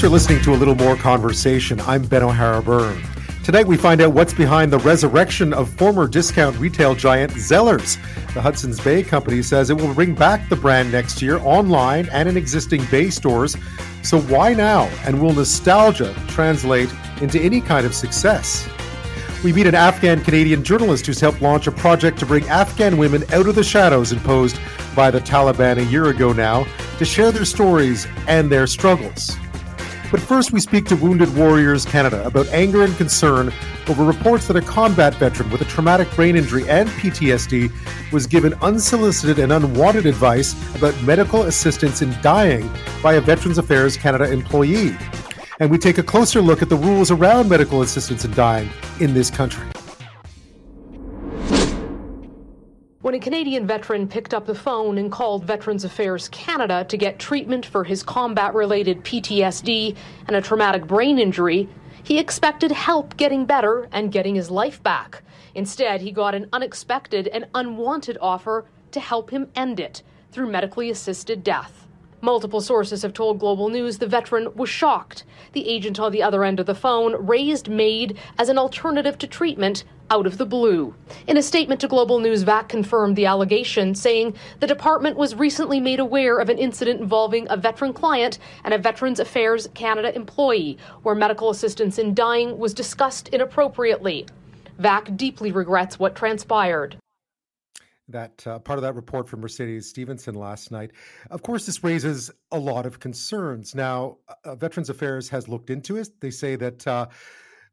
For listening to a little more conversation. I'm Ben O'Hara Byrne. Tonight, we find out what's behind the resurrection of former discount retail giant Zellers. The Hudson's Bay Company says it will bring back the brand next year online and in existing Bay stores. So, why now? And will nostalgia translate into any kind of success? We meet an Afghan Canadian journalist who's helped launch a project to bring Afghan women out of the shadows imposed by the Taliban a year ago now to share their stories and their struggles. But first, we speak to Wounded Warriors Canada about anger and concern over reports that a combat veteran with a traumatic brain injury and PTSD was given unsolicited and unwanted advice about medical assistance in dying by a Veterans Affairs Canada employee. And we take a closer look at the rules around medical assistance in dying in this country. When a Canadian veteran picked up the phone and called Veterans Affairs Canada to get treatment for his combat related PTSD and a traumatic brain injury, he expected help getting better and getting his life back. Instead, he got an unexpected and unwanted offer to help him end it through medically assisted death. Multiple sources have told Global News the veteran was shocked. The agent on the other end of the phone raised MAID as an alternative to treatment out of the blue. In a statement to Global News, VAC confirmed the allegation, saying the department was recently made aware of an incident involving a veteran client and a Veterans Affairs Canada employee, where medical assistance in dying was discussed inappropriately. VAC deeply regrets what transpired that uh, part of that report from Mercedes Stephenson last night. Of course, this raises a lot of concerns. Now, uh, Veterans Affairs has looked into it. They say that uh,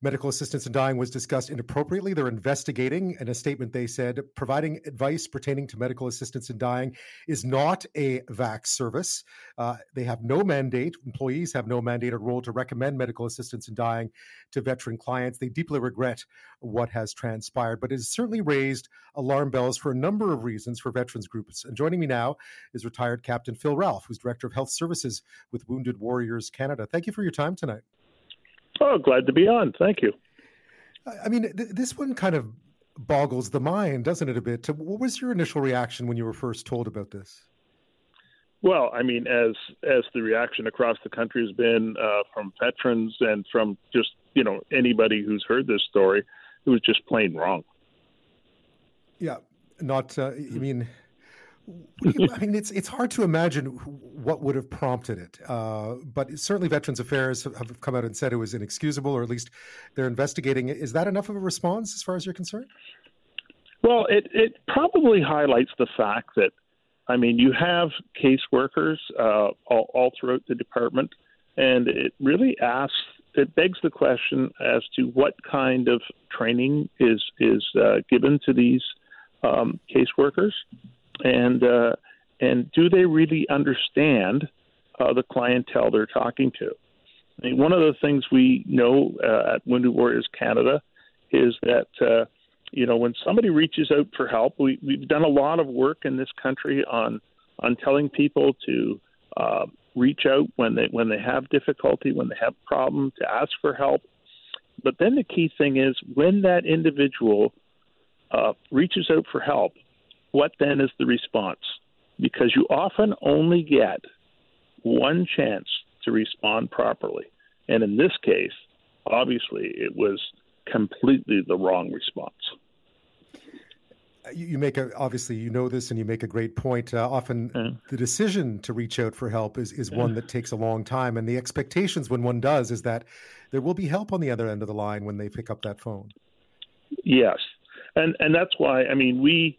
medical assistance in dying was discussed inappropriately. They're investigating. In a statement, they said providing advice pertaining to medical assistance in dying is not a VAC service. Uh, they have no mandate, employees have no mandated role to recommend medical assistance in dying to veteran clients. They deeply regret what has transpired, but it has certainly raised alarm bells for a number of reasons for veterans groups. And joining me now is retired Captain Phil Ralph, who's Director of Health Services with Wounded Warriors Canada. Thank you for your time tonight. Oh, glad to be on. Thank you. I mean, th- this one kind of boggles the mind, doesn't it, a bit? What was your initial reaction when you were first told about this? Well, I mean, as as the reaction across the country has been uh, from veterans and from just you know anybody who's heard this story, it was just plain wrong. Yeah, not. Uh, I mean, I mean, it's it's hard to imagine what would have prompted it, uh, but certainly Veterans Affairs have come out and said it was inexcusable, or at least they're investigating it. Is that enough of a response as far as you're concerned? Well, it it probably highlights the fact that, I mean, you have caseworkers uh, all, all throughout the department, and it really asks, it begs the question as to what kind of training is is uh, given to these um, caseworkers and uh, and do they really understand uh, the clientele they're talking to? I mean, one of the things we know uh, at Wounded Warriors Canada is that uh, you know when somebody reaches out for help, we, we've done a lot of work in this country on on telling people to uh, reach out when they when they have difficulty, when they have problem, to ask for help. But then the key thing is when that individual uh, reaches out for help, what then is the response? Because you often only get one chance to respond properly. And in this case, obviously, it was completely the wrong response. You make a obviously you know this and you make a great point. Uh, often yeah. the decision to reach out for help is is yeah. one that takes a long time, and the expectations when one does is that there will be help on the other end of the line when they pick up that phone. Yes, and and that's why I mean we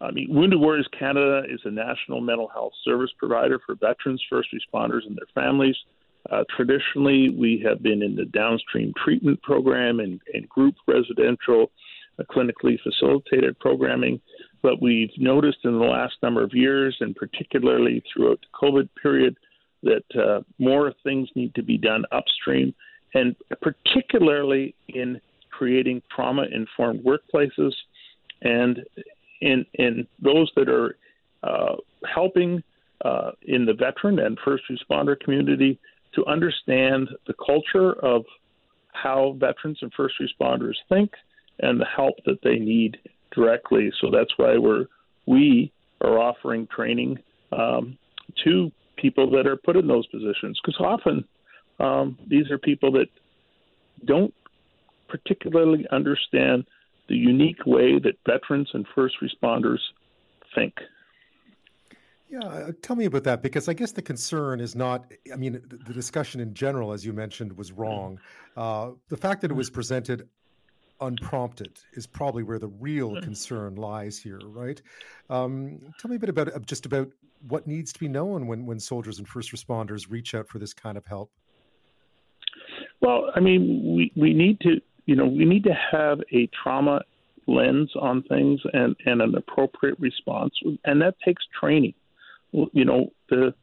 I mean, Wounded Warriors Canada is a national mental health service provider for veterans, first responders, and their families. Uh, traditionally, we have been in the downstream treatment program and, and group residential, uh, clinically facilitated programming. But we've noticed in the last number of years, and particularly throughout the COVID period, that uh, more things need to be done upstream, and particularly in creating trauma informed workplaces and in in those that are uh, helping uh, in the veteran and first responder community to understand the culture of how veterans and first responders think and the help that they need directly. So that's why we're we are offering training um, to people that are put in those positions because often um, these are people that don't particularly understand the unique way that veterans and first responders think. Yeah, uh, tell me about that because I guess the concern is not. I mean, the, discussion in general, as you mentioned, was wrong. Uh, the fact that it was presented unprompted is probably where the real concern lies here, right? Um, tell me a bit about uh, just about what needs to be known when when soldiers and first responders reach out for this kind of help. Well, I mean, we we need to you know we need to have a trauma lens on things and and an appropriate response, and that takes training. You know the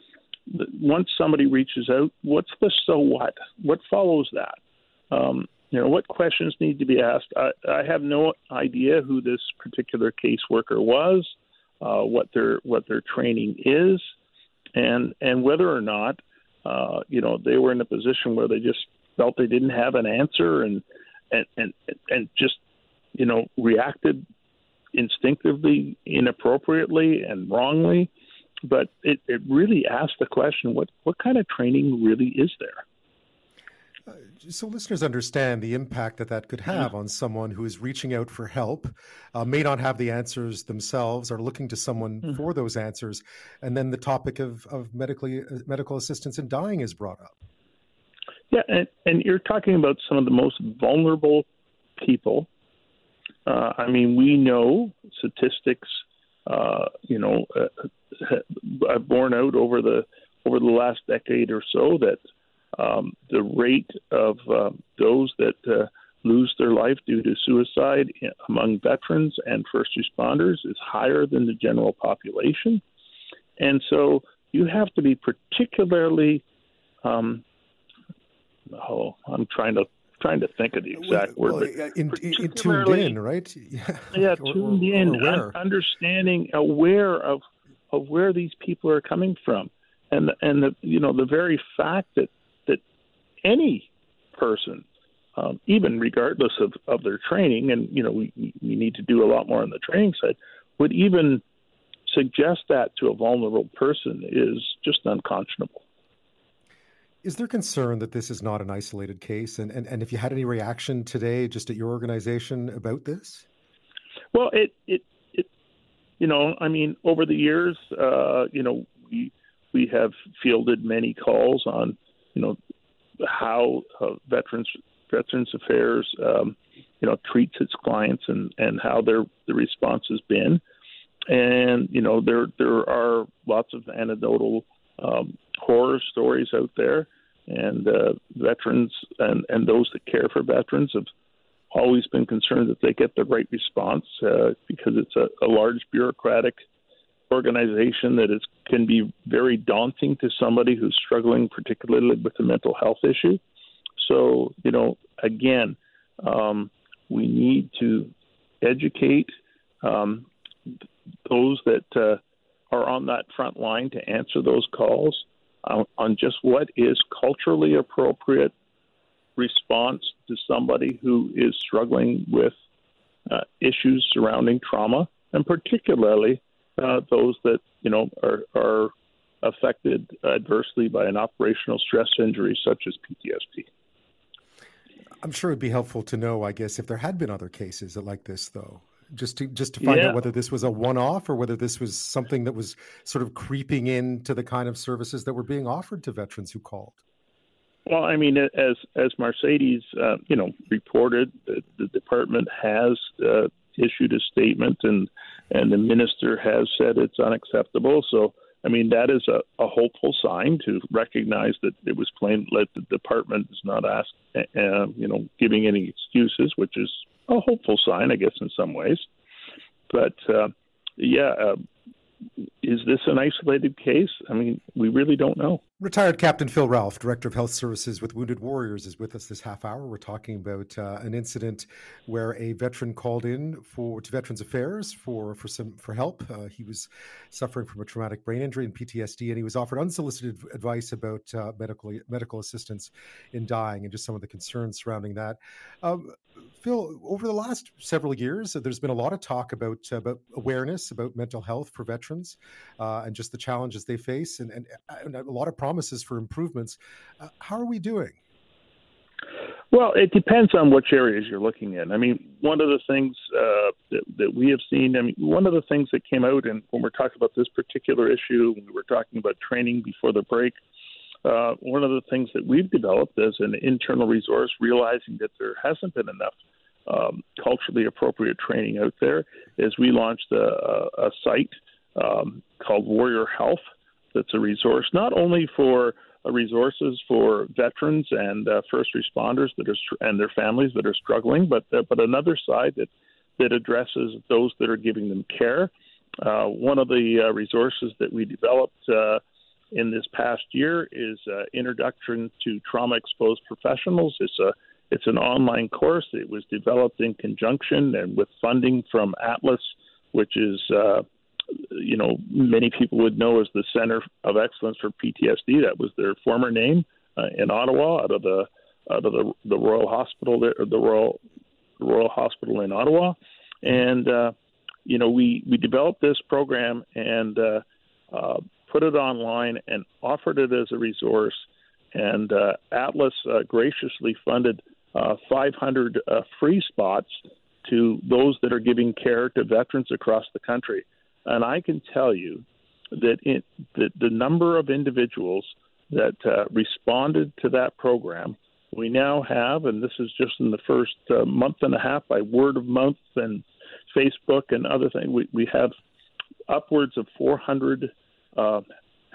once somebody reaches out, what's the so what? What follows that? Um, you know, what questions need to be asked? I, I have no idea who this particular caseworker was, uh, what their what their training is, and and whether or not, uh, you know, they were in a position where they just felt they didn't have an answer and and and and just you know reacted instinctively, inappropriately, and wrongly. But it, it really asked the question: what what kind of training really is there? Uh, so listeners understand the impact that that could have on someone who is reaching out for help, uh, may not have the answers themselves, are looking to someone mm-hmm. for those answers, and then the topic of of medically uh, medical assistance in dying is brought up. Yeah, and, and you're talking about some of the most vulnerable people. Uh, I mean, we know statistics, uh, you know, uh, borne out over the over the last decade or so that um, the rate of uh, those that uh, lose their life due to suicide among veterans and first responders is higher than the general population, and so you have to be particularly um, oh, I'm trying to trying to think of the exact well, word. Well, in, in, tuned in, right? Yeah, yeah or, tuned or, in, or understanding, aware of of where these people are coming from, and and the you know the very fact that that any person, um, even regardless of of their training, and you know we we need to do a lot more on the training side, would even suggest that to a vulnerable person is just unconscionable. Is there concern that this is not an isolated case? And, and, and if you had any reaction today just at your organization about this? Well, it, it, it you know, I mean, over the years, uh, you know, we, we have fielded many calls on, you know, how uh, Veterans Veterans Affairs, um, you know, treats its clients and, and how their the response has been. And you know, there there are lots of anecdotal um, horror stories out there, and uh, veterans and, and those that care for veterans have always been concerned that they get the right response uh, because it's a, a large bureaucratic organization that is can be very daunting to somebody who's struggling, particularly with a mental health issue. So, you know, again, um, we need to educate um, those that uh, are on that front line to answer those calls on, on just what is culturally appropriate response to somebody who is struggling with uh, issues surrounding trauma, and particularly uh, those that you know are, are affected adversely by an operational stress injury such as PTSD. I'm sure it'd be helpful to know, I guess, if there had been other cases like this, though just to just to find yeah. out whether this was a one-off or whether this was something that was sort of creeping into the kind of services that were being offered to veterans who called. Well, I mean, as as Mercedes, uh, you know, reported, the, the department has uh, issued a statement, and and the minister has said it's unacceptable. So, I mean, that is a, a hopeful sign to recognize that it was plain that the department is not asked, uh, you know, giving any excuses, which is a hopeful sign, I guess, in some ways. But uh, yeah, uh, is this an isolated case? I mean, we really don't know. Retired Captain Phil Ralph, Director of Health Services with Wounded Warriors, is with us this half hour. We're talking about uh, an incident where a veteran called in for to Veterans Affairs for for some for help. Uh, he was suffering from a traumatic brain injury and PTSD, and he was offered unsolicited advice about uh, medical medical assistance in dying and just some of the concerns surrounding that. Um, Phil, over the last several years, there's been a lot of talk about about awareness about mental health for veterans uh, and just the challenges they face, and, and, and a lot of promises for improvements. Uh, how are we doing? Well, it depends on which areas you're looking at. I mean, one of the things uh, that, that we have seen, I mean, one of the things that came out, and when we're talking about this particular issue, when we were talking about training before the break. Uh, one of the things that we've developed as an internal resource, realizing that there hasn't been enough um, culturally appropriate training out there, is we launched a, a, a site um, called Warrior Health. That's a resource not only for uh, resources for veterans and uh, first responders that are and their families that are struggling, but uh, but another side that that addresses those that are giving them care. Uh, one of the uh, resources that we developed uh, in this past year is Introduction to Trauma Exposed Professionals. It's a it's an online course. It was developed in conjunction and with funding from Atlas, which is you know, many people would know as the Center of Excellence for PTSD. That was their former name uh, in Ottawa, out of the out of the the Royal Hospital, there, the Royal Royal Hospital in Ottawa, and uh, you know, we we developed this program and uh, uh, put it online and offered it as a resource. And uh, Atlas uh, graciously funded uh, 500 uh, free spots to those that are giving care to veterans across the country. And I can tell you that, it, that the number of individuals that uh, responded to that program, we now have, and this is just in the first uh, month and a half by word of mouth and Facebook and other things, we, we have upwards of 400 uh,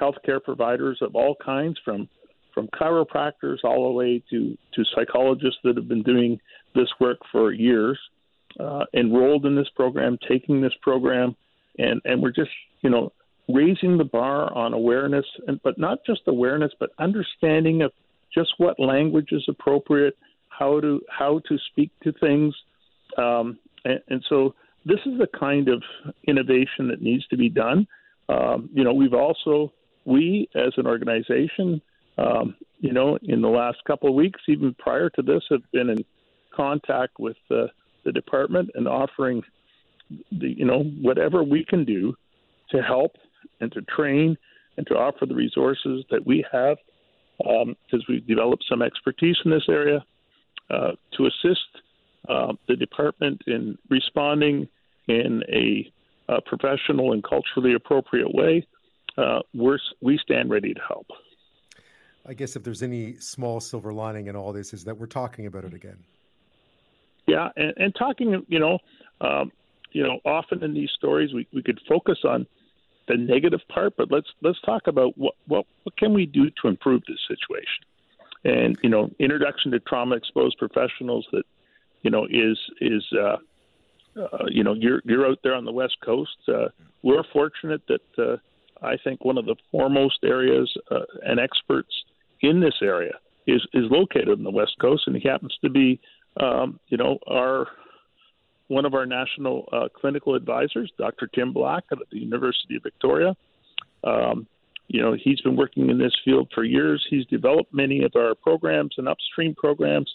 healthcare providers of all kinds, from from chiropractors all the way to to psychologists that have been doing this work for years, uh, enrolled in this program, taking this program, and and we're just you know raising the bar on awareness, and but not just awareness, but understanding of just what language is appropriate, how to how to speak to things, um, and, and so this is the kind of innovation that needs to be done. Um, you know, we've also we as an organization, um, you know, in the last couple of weeks, even prior to this, have been in contact with the, the department and offering you know, whatever we can do to help and to train and to offer the resources that we have, because um, we've developed some expertise in this area, uh, to assist uh, the department in responding in a, a, professional and culturally appropriate way. Uh, we're, we stand ready to help. I guess if there's any small silver lining in all this, is that we're talking about it again. Yeah, and, and talking, you know, um, you know, often in these stories we, we could focus on the negative part, but let's let's talk about what what what can we do to improve this situation. And you know, introduction to trauma exposed professionals that you know is is uh, uh, you know you're you're out there on the west coast. Uh, we're fortunate that uh, I think one of the foremost areas uh, and experts in this area is is located on the west coast, and he happens to be um, you know our one of our national uh, clinical advisors, Dr. Tim Black at the University of Victoria. Um, you know, he's been working in this field for years. He's developed many of our programs and upstream programs,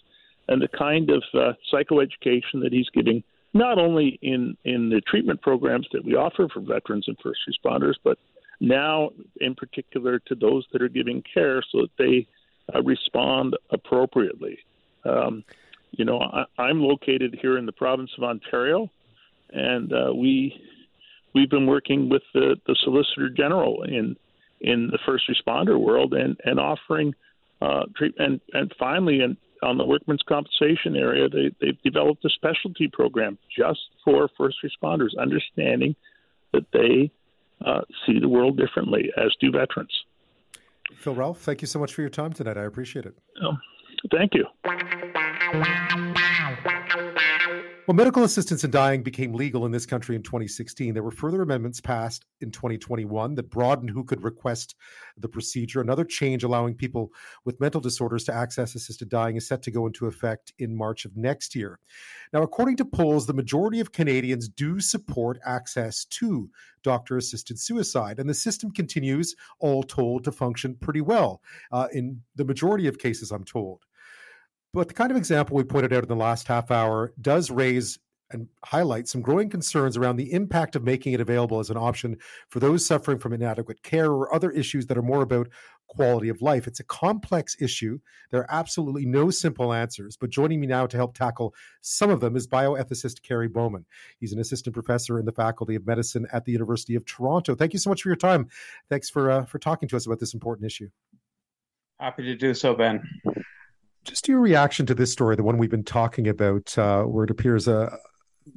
and the kind of uh, psychoeducation that he's giving, not only in in the treatment programs that we offer for veterans and first responders, but now in particular to those that are giving care, so that they uh, respond appropriately. Um, you know, I, am located here in the province of Ontario, and uh, we we've been working with the, the Solicitor General in in the first responder world and and offering uh, treatment. And, and finally, in, on the workmen's compensation area, they they've developed a specialty program just for first responders, understanding that they uh, see the world differently, as do veterans. Phil Ralph, thank you so much for your time tonight. I appreciate it. Um, thank you. Well, medical assistance in dying became legal in this country in 2016. There were further amendments passed in 2021 that broadened who could request the procedure. Another change allowing people with mental disorders to access assisted dying is set to go into effect in March of next year. Now, according to polls, the majority of Canadians do support access to doctor assisted suicide, and the system continues, all told, to function pretty well uh, in the majority of cases, I'm told. But the kind of example we pointed out in the last half hour does raise and highlight some growing concerns around the impact of making it available as an option for those suffering from inadequate care or other issues that are more about quality of life. It's a complex issue. There are absolutely no simple answers. But joining me now to help tackle some of them is bioethicist Kerry Bowman. He's an assistant professor in the Faculty of Medicine at the University of Toronto. Thank you so much for your time. Thanks for uh, for talking to us about this important issue. Happy to do so, Ben. Just your reaction to this story, the one we've been talking about, uh, where it appears a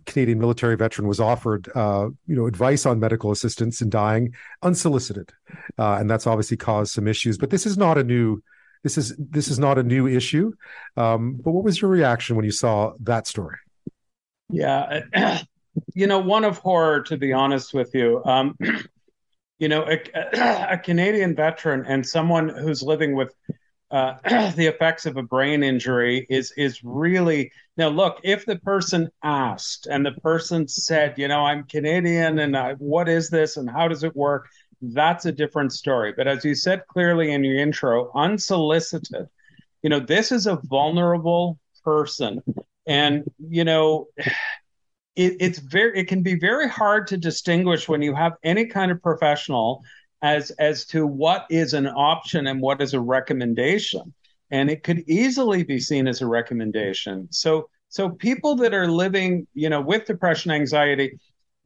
Canadian military veteran was offered, uh, you know, advice on medical assistance in dying, unsolicited, uh, and that's obviously caused some issues. But this is not a new, this is this is not a new issue. Um, but what was your reaction when you saw that story? Yeah, you know, one of horror, to be honest with you. Um, you know, a, a Canadian veteran and someone who's living with uh, the effects of a brain injury is is really now look if the person asked and the person said you know i'm canadian and I, what is this and how does it work? That's a different story. But as you said clearly in your intro unsolicited you know this is a vulnerable person. And you know it, it's very it can be very hard to distinguish when you have any kind of professional as as to what is an option and what is a recommendation. And it could easily be seen as a recommendation. So so people that are living you know with depression anxiety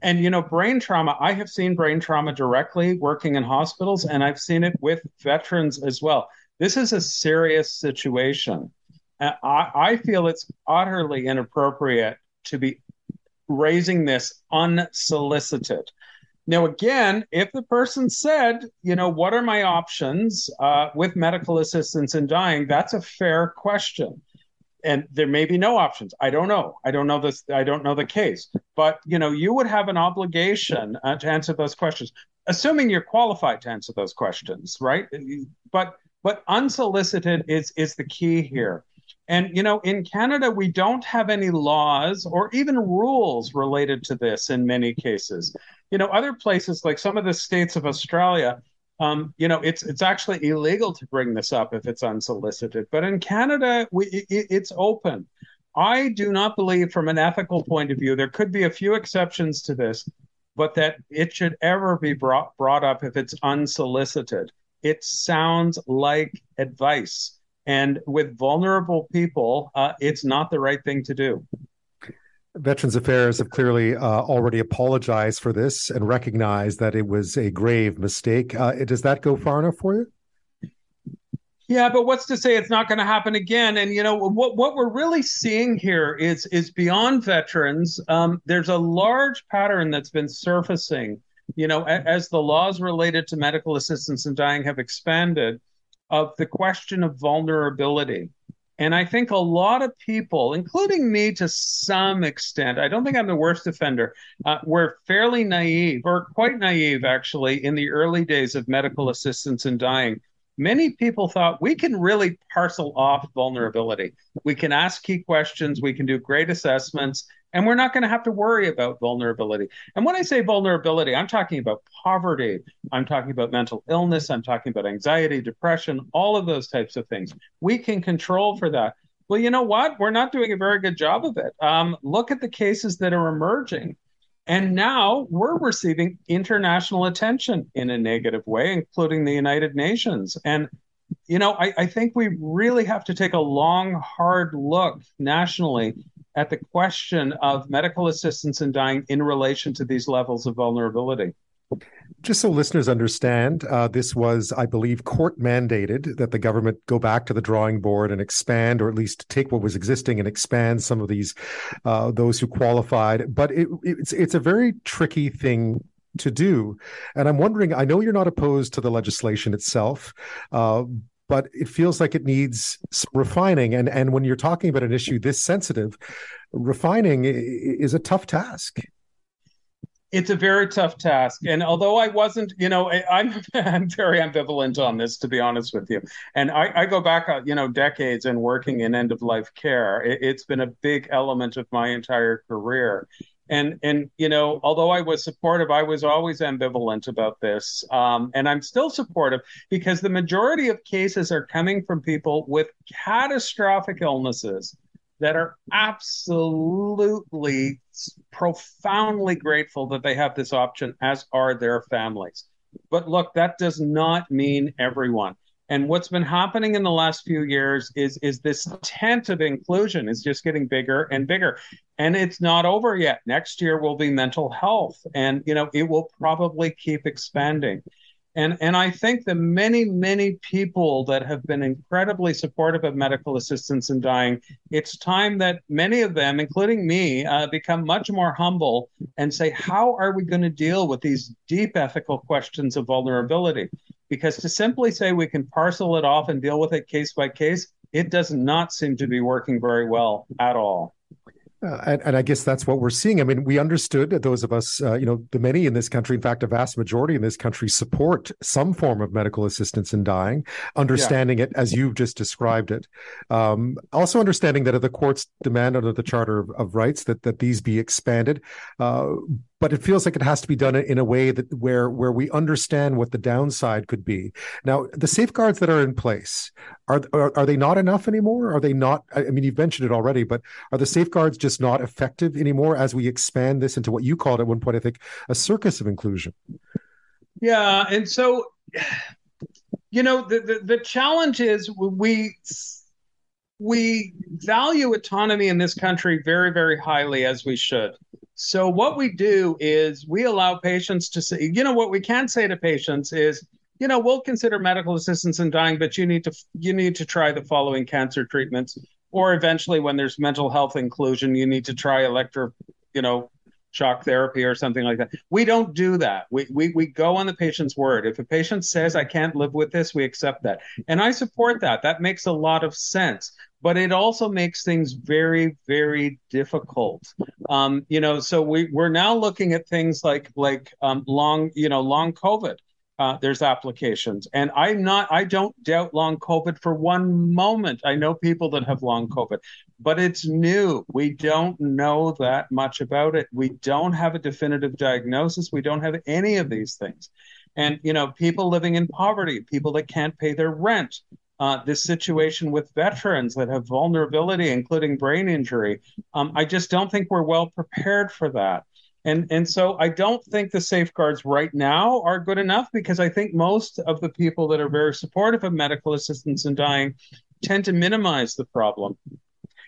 and you know brain trauma i have seen brain trauma directly working in hospitals and i've seen it with veterans as well. This is a serious situation. And I, I feel it's utterly inappropriate to be raising this unsolicited now, again, if the person said, you know, what are my options uh, with medical assistance in dying, that's a fair question. And there may be no options. I don't know. I don't know this. I don't know the case. But you know, you would have an obligation uh, to answer those questions, assuming you're qualified to answer those questions, right? But but unsolicited is is the key here. And, you know, in Canada, we don't have any laws or even rules related to this in many cases. You know, other places like some of the states of Australia, um, you know, it's it's actually illegal to bring this up if it's unsolicited. But in Canada, we, it, it's open. I do not believe, from an ethical point of view, there could be a few exceptions to this, but that it should ever be brought brought up if it's unsolicited. It sounds like advice and with vulnerable people, uh, it's not the right thing to do. Veterans Affairs have clearly uh, already apologized for this and recognized that it was a grave mistake. Uh, does that go far enough for you? Yeah, but what's to say it's not going to happen again? And you know what what we're really seeing here is is beyond veterans. Um, there's a large pattern that's been surfacing. You know, as the laws related to medical assistance in dying have expanded, of the question of vulnerability. And I think a lot of people, including me to some extent, I don't think I'm the worst offender, uh, were fairly naive or quite naive actually in the early days of medical assistance in dying. Many people thought we can really parcel off vulnerability. We can ask key questions, we can do great assessments, and we're not going to have to worry about vulnerability. And when I say vulnerability, I'm talking about poverty, I'm talking about mental illness, I'm talking about anxiety, depression, all of those types of things. We can control for that. Well, you know what? We're not doing a very good job of it. Um, look at the cases that are emerging. And now we're receiving international attention in a negative way, including the United Nations. And, you know, I, I think we really have to take a long, hard look nationally at the question of medical assistance in dying in relation to these levels of vulnerability. Just so listeners understand, uh, this was, I believe, court mandated that the government go back to the drawing board and expand, or at least take what was existing and expand some of these, uh, those who qualified. But it, it's it's a very tricky thing to do, and I'm wondering. I know you're not opposed to the legislation itself, uh, but it feels like it needs refining. And and when you're talking about an issue this sensitive, refining is a tough task. It's a very tough task, and although I wasn't, you know, I'm I'm very ambivalent on this, to be honest with you. And I, I go back, uh, you know, decades in working in end of life care. It, it's been a big element of my entire career and and you know although i was supportive i was always ambivalent about this. Um, and i'm still supportive because the majority of cases are coming from people with catastrophic illnesses that are absolutely profoundly grateful that they have this option as are their families. But look that does not mean everyone And what's been happening in the last few years is is this tent of inclusion is just getting bigger and bigger. And it's not over yet. Next year will be mental health and you know it will probably keep expanding. And, and I think the many, many people that have been incredibly supportive of medical assistance in dying, it's time that many of them, including me, uh, become much more humble and say, how are we going to deal with these deep ethical questions of vulnerability? Because to simply say we can parcel it off and deal with it case by case, it does not seem to be working very well at all. Uh, and, and, I guess that's what we're seeing. I mean, we understood those of us, uh, you know, the many in this country, in fact, a vast majority in this country support some form of medical assistance in dying, understanding yeah. it as you've just described it. Um, also understanding that the courts demand under the Charter of, of Rights that, that these be expanded. Uh, but it feels like it has to be done in a way that where where we understand what the downside could be. Now, the safeguards that are in place are are, are they not enough anymore? Are they not? I mean, you've mentioned it already, but are the safeguards just not effective anymore as we expand this into what you called at one point, I think, a circus of inclusion? Yeah, and so you know the the, the challenge is we we value autonomy in this country very very highly as we should so what we do is we allow patients to say, you know, what we can say to patients is, you know, we'll consider medical assistance in dying, but you need to you need to try the following cancer treatments, or eventually when there's mental health inclusion, you need to try electro, you know, shock therapy or something like that. We don't do that. We, we, we go on the patient's word. If a patient says, I can't live with this, we accept that. And I support that. That makes a lot of sense. But it also makes things very, very difficult. Um, you know, so we, we're now looking at things like like um, long, you know, long COVID uh, there's applications. And I'm not, I don't doubt long COVID for one moment. I know people that have long COVID, but it's new. We don't know that much about it. We don't have a definitive diagnosis. We don't have any of these things. And, you know, people living in poverty, people that can't pay their rent, uh, this situation with veterans that have vulnerability, including brain injury. Um, I just don't think we're well prepared for that. And, and so I don't think the safeguards right now are good enough because I think most of the people that are very supportive of medical assistance in dying tend to minimize the problem.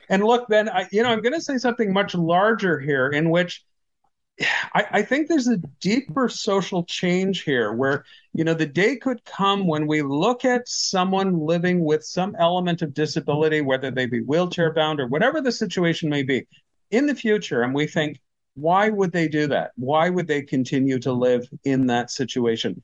And look, Ben, I, you know, I'm going to say something much larger here in which I, I, think there's a deeper social change here where, you know, the day could come when we look at someone living with some element of disability, whether they be wheelchair bound or whatever the situation may be in the future, and we think, why would they do that? Why would they continue to live in that situation?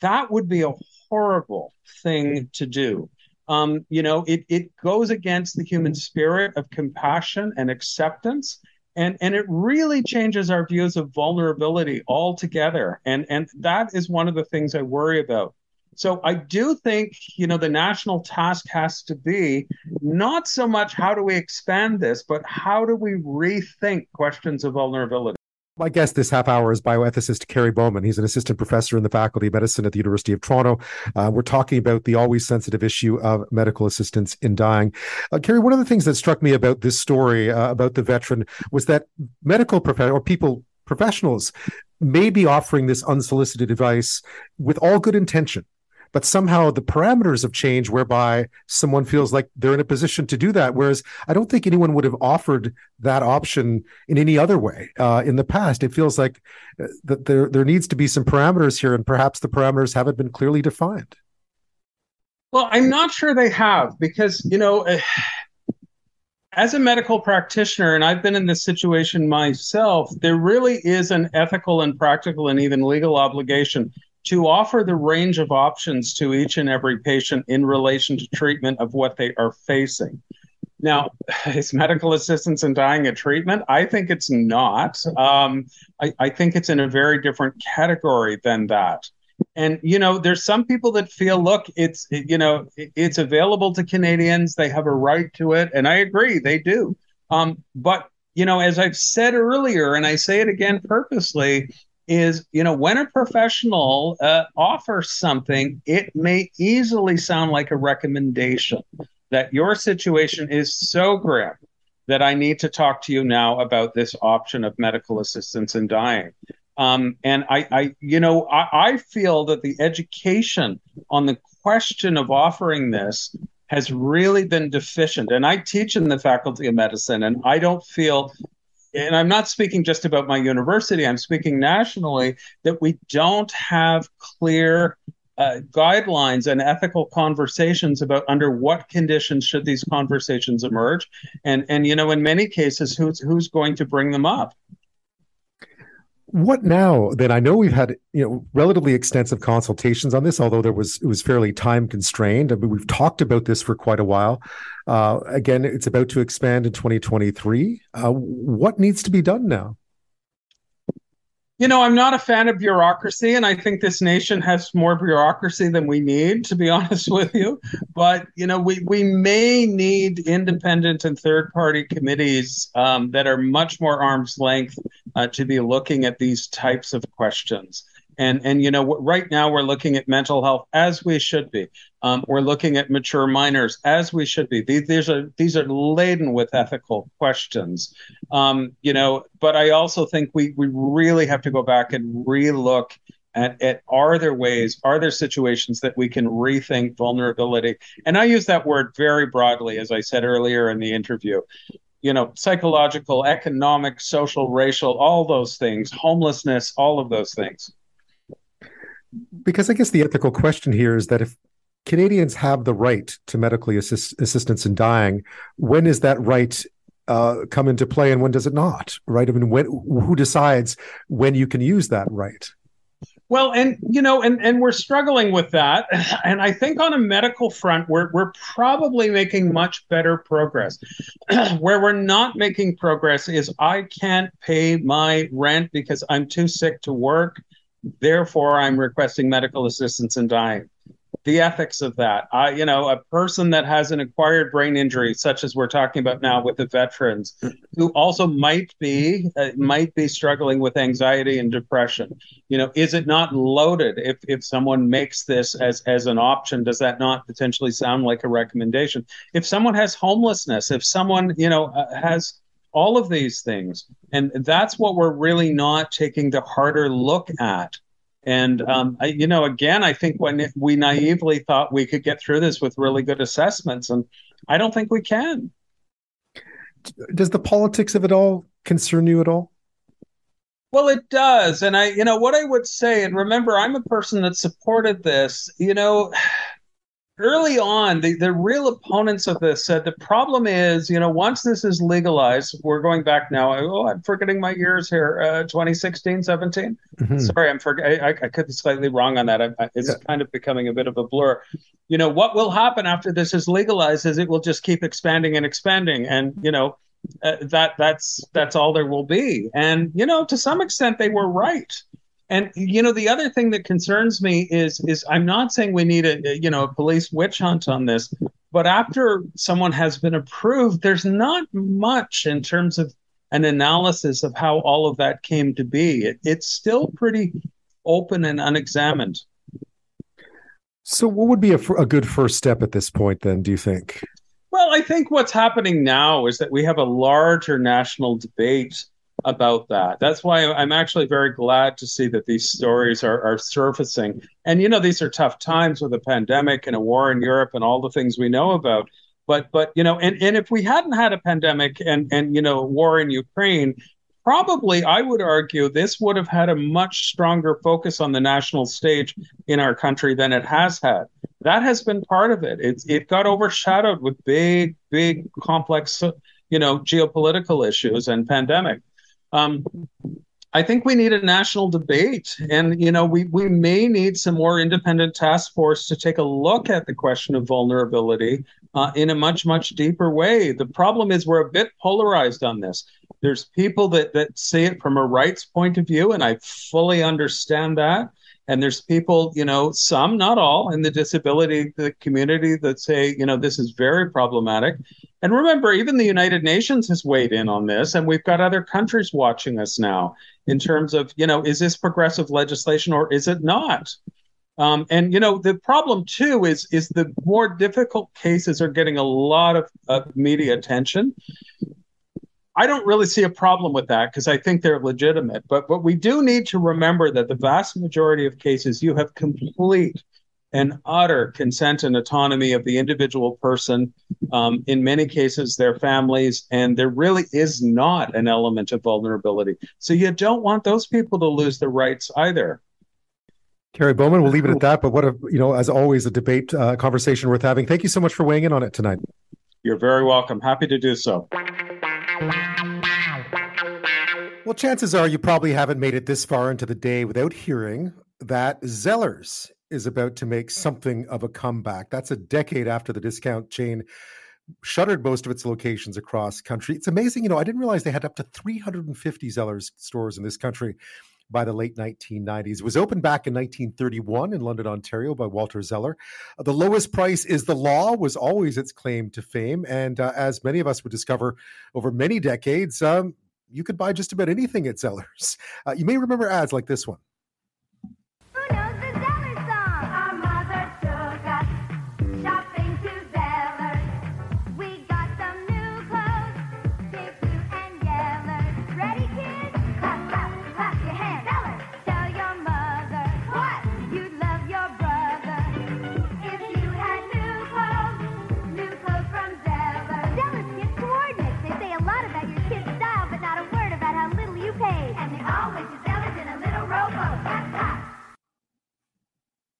That would be a horrible thing to do. Um, you know, it, it goes against the human spirit of compassion and acceptance. And, and it really changes our views of vulnerability altogether. And, and that is one of the things I worry about. So I do think, you know, the national task has to be not so much how do we expand this, but how do we rethink questions of vulnerability. My guest this half hour is bioethicist Kerry Bowman. He's an assistant professor in the Faculty of Medicine at the University of Toronto. Uh, we're talking about the always sensitive issue of medical assistance in dying. Uh, Kerry, one of the things that struck me about this story uh, about the veteran was that medical professionals or people, professionals, may be offering this unsolicited advice with all good intention but somehow the parameters have changed whereby someone feels like they're in a position to do that. Whereas I don't think anyone would have offered that option in any other way uh, in the past. It feels like uh, that there there needs to be some parameters here, and perhaps the parameters haven't been clearly defined. Well, I'm not sure they have because you know. Uh, as a medical practitioner, and I've been in this situation myself, there really is an ethical and practical and even legal obligation to offer the range of options to each and every patient in relation to treatment of what they are facing. Now, is medical assistance in dying a treatment? I think it's not. Um, I, I think it's in a very different category than that. And you know, there's some people that feel, look, it's you know, it's available to Canadians. They have a right to it, and I agree, they do. Um, but you know, as I've said earlier, and I say it again purposely, is you know when a professional uh, offers something it may easily sound like a recommendation that your situation is so grim that i need to talk to you now about this option of medical assistance in dying um, and I, I you know I, I feel that the education on the question of offering this has really been deficient. And I teach in the Faculty of Medicine, and I don't feel and I'm not speaking just about my university, I'm speaking nationally, that we don't have clear uh, guidelines and ethical conversations about under what conditions should these conversations emerge. And and you know in many cases who's who's going to bring them up what now then i know we've had you know relatively extensive consultations on this although there was it was fairly time constrained. I mean we've talked about this for quite a while. Uh, again it's about to expand in 2023 uh, what needs to be done now you know, I'm not a fan of bureaucracy, and I think this nation has more bureaucracy than we need, to be honest with you. But you know, we we may need independent and third party committees um, that are much more arm's length uh, to be looking at these types of questions. And and you know, right now we're looking at mental health as we should be. Um, we're looking at mature minors as we should be. These, these are these are laden with ethical questions. Um, you know, but I also think we we really have to go back and relook at, at are there ways, are there situations that we can rethink vulnerability? And I use that word very broadly, as I said earlier in the interview you know, psychological, economic, social, racial, all those things, homelessness, all of those things because I guess the ethical question here is that if Canadians have the right to medically assist, assistance in dying, when is that right uh, come into play, and when does it not? Right? I mean, when who decides when you can use that right? Well, and you know, and and we're struggling with that, and I think on a medical front, we're we're probably making much better progress. Where we're not making progress is I can't pay my rent because I'm too sick to work. Therefore, I'm requesting medical assistance in dying. The ethics of that. I, you know, a person that has an acquired brain injury, such as we're talking about now with the veterans, who also might be uh, might be struggling with anxiety and depression. You know, is it not loaded if if someone makes this as as an option? Does that not potentially sound like a recommendation? If someone has homelessness, if someone you know uh, has all of these things. And that's what we're really not taking the harder look at. And, um, I, you know, again, I think when we naively thought we could get through this with really good assessments, and I don't think we can. Does the politics of it all concern you at all? Well, it does. And I, you know, what I would say, and remember, I'm a person that supported this, you know, early on, the, the real opponents of this said the problem is, you know, once this is legalized, we're going back now. Oh, I'm forgetting my years here. Uh, 2016, 17. Mm-hmm. Sorry, I'm for, I, I, could be slightly wrong on that. I, I, it's yeah. kind of becoming a bit of a blur. You know, what will happen after this is legalized is it will just keep expanding and expanding, and you know. Uh, that that's that's all there will be and you know to some extent they were right and you know, the other thing that concerns me is is I'm not saying we need a you know a police witch hunt on this, but after someone has been approved, there's not much in terms of an analysis of how all of that came to be. It, it's still pretty open and unexamined. So, what would be a, a good first step at this point, then, do you think? Well, I think what's happening now is that we have a larger national debate about that. That's why I'm actually very glad to see that these stories are, are surfacing. And you know, these are tough times with a pandemic and a war in Europe and all the things we know about. But but you know, and, and if we hadn't had a pandemic and and you know, war in Ukraine, probably I would argue this would have had a much stronger focus on the national stage in our country than it has had. That has been part of it. It's it got overshadowed with big, big, complex, you know, geopolitical issues and pandemic. Um, I think we need a national debate, and you know, we we may need some more independent task force to take a look at the question of vulnerability uh, in a much much deeper way. The problem is we're a bit polarized on this. There's people that that see it from a rights point of view, and I fully understand that. And there's people, you know, some, not all, in the disability the community that say, you know, this is very problematic. And remember, even the United Nations has weighed in on this, and we've got other countries watching us now in terms of, you know, is this progressive legislation or is it not? Um, and you know, the problem too is is the more difficult cases are getting a lot of, of media attention. I don't really see a problem with that because I think they're legitimate. But but we do need to remember that the vast majority of cases you have complete and utter consent and autonomy of the individual person, um, in many cases, their families, and there really is not an element of vulnerability. So you don't want those people to lose their rights either. Kerry Bowman, we'll leave it at that. But what a, you know, as always, a debate uh, conversation worth having. Thank you so much for weighing in on it tonight. You're very welcome. Happy to do so. Well, chances are you probably haven't made it this far into the day without hearing that Zellers is about to make something of a comeback. That's a decade after the discount chain shuttered most of its locations across country. It's amazing, you know, I didn't realize they had up to 350 Zellers stores in this country by the late 1990s. It was opened back in 1931 in London, Ontario by Walter Zeller. The lowest price is the law was always its claim to fame. And uh, as many of us would discover over many decades, um, you could buy just about anything at Zellers. Uh, you may remember ads like this one.